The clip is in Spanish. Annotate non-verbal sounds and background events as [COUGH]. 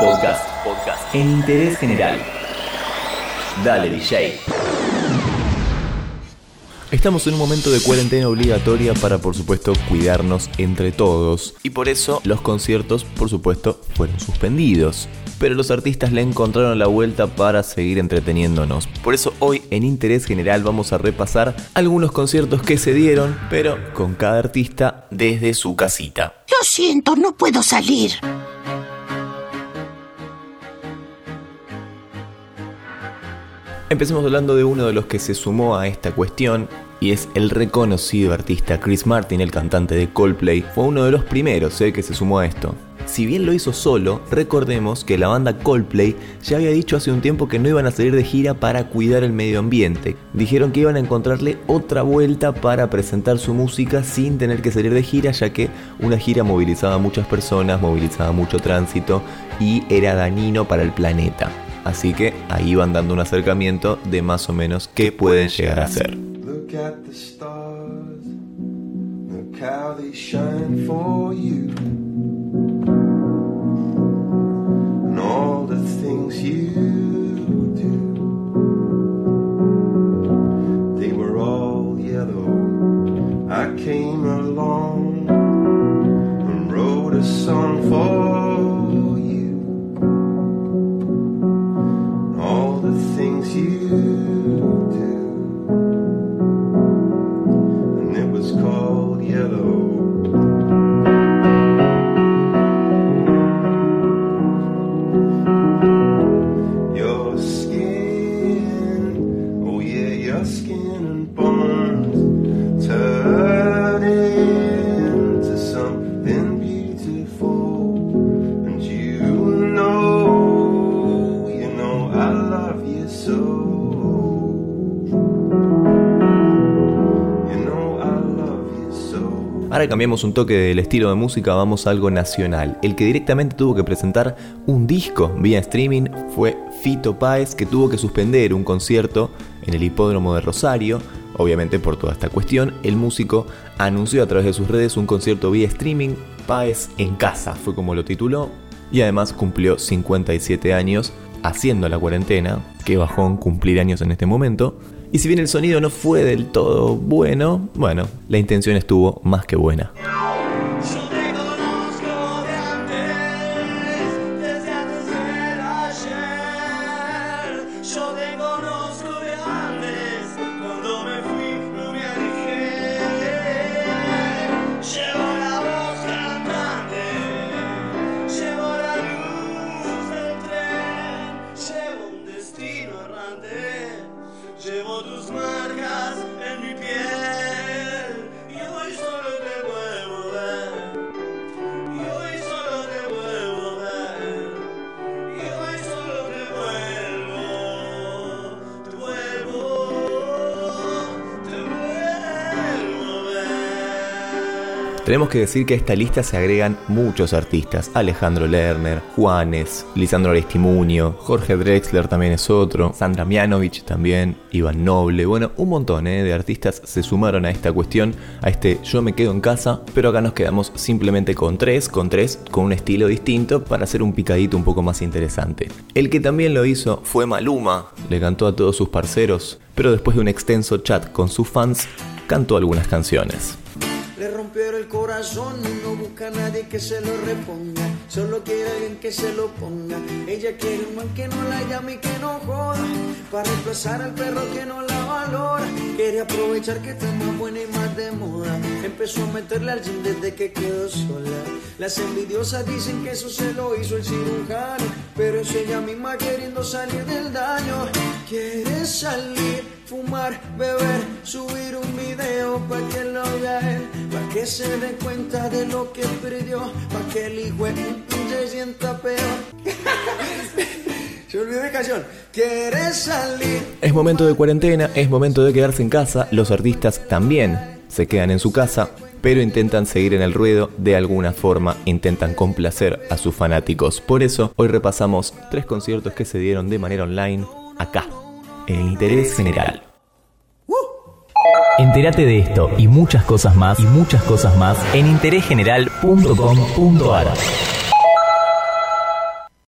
Podcast. Podcast. En interés general. Dale, DJ. Estamos en un momento de cuarentena obligatoria para, por supuesto, cuidarnos entre todos. Y por eso los conciertos, por supuesto, fueron suspendidos. Pero los artistas le encontraron la vuelta para seguir entreteniéndonos. Por eso hoy en Interés General vamos a repasar algunos conciertos que se dieron, pero con cada artista desde su casita. Lo siento, no puedo salir. Empecemos hablando de uno de los que se sumó a esta cuestión y es el reconocido artista Chris Martin, el cantante de Coldplay. Fue uno de los primeros eh, que se sumó a esto. Si bien lo hizo solo, recordemos que la banda Coldplay ya había dicho hace un tiempo que no iban a salir de gira para cuidar el medio ambiente. Dijeron que iban a encontrarle otra vuelta para presentar su música sin tener que salir de gira, ya que una gira movilizaba a muchas personas, movilizaba mucho tránsito y era dañino para el planeta. Así que ahí van dando un acercamiento de más o menos qué pueden llegar a ser. I came along and wrote a song for Ahora cambiamos un toque del estilo de música, vamos a algo nacional. El que directamente tuvo que presentar un disco vía streaming fue Fito Páez, que tuvo que suspender un concierto en el hipódromo de Rosario. Obviamente por toda esta cuestión, el músico anunció a través de sus redes un concierto vía streaming, Páez en casa, fue como lo tituló, y además cumplió 57 años haciendo la cuarentena, que bajón cumplir años en este momento. Y si bien el sonido no fue del todo bueno, bueno, la intención estuvo más que buena. Tenemos que decir que a esta lista se agregan muchos artistas. Alejandro Lerner, Juanes, Lisandro Aristimuño, Jorge Drexler también es otro, Sandra Mianovich también, Iván Noble. Bueno, un montón eh, de artistas se sumaron a esta cuestión, a este yo me quedo en casa, pero acá nos quedamos simplemente con tres, con tres, con un estilo distinto para hacer un picadito un poco más interesante. El que también lo hizo fue Maluma, le cantó a todos sus parceros, pero después de un extenso chat con sus fans, cantó algunas canciones. Rompieron el corazón no busca a nadie que se lo reponga. Solo quiere alguien que se lo ponga. Ella quiere un man que no la llame y que no joda. Para reemplazar al perro que no la valora. Quiere aprovechar que está más buena y más de moda. Empezó a meterle al gym desde que quedó sola. Las envidiosas dicen que eso se lo hizo el cirujano. Pero es ella misma queriendo salir del daño. Quiere salir, fumar, beber, subir un video para que lo vea él. Para que se dé cuenta de lo que perdió. Para que el hijo de puta se sienta peor. [LAUGHS] se olvidó de canción. Quiere salir. Es momento de cuarentena, es momento de quedarse en casa, los artistas también se quedan en su casa, pero intentan seguir en el ruedo de alguna forma, intentan complacer a sus fanáticos. Por eso, hoy repasamos tres conciertos que se dieron de manera online acá, en el interés general. Entérate de esto y muchas cosas más y muchas cosas más en interésgeneral.com.ar.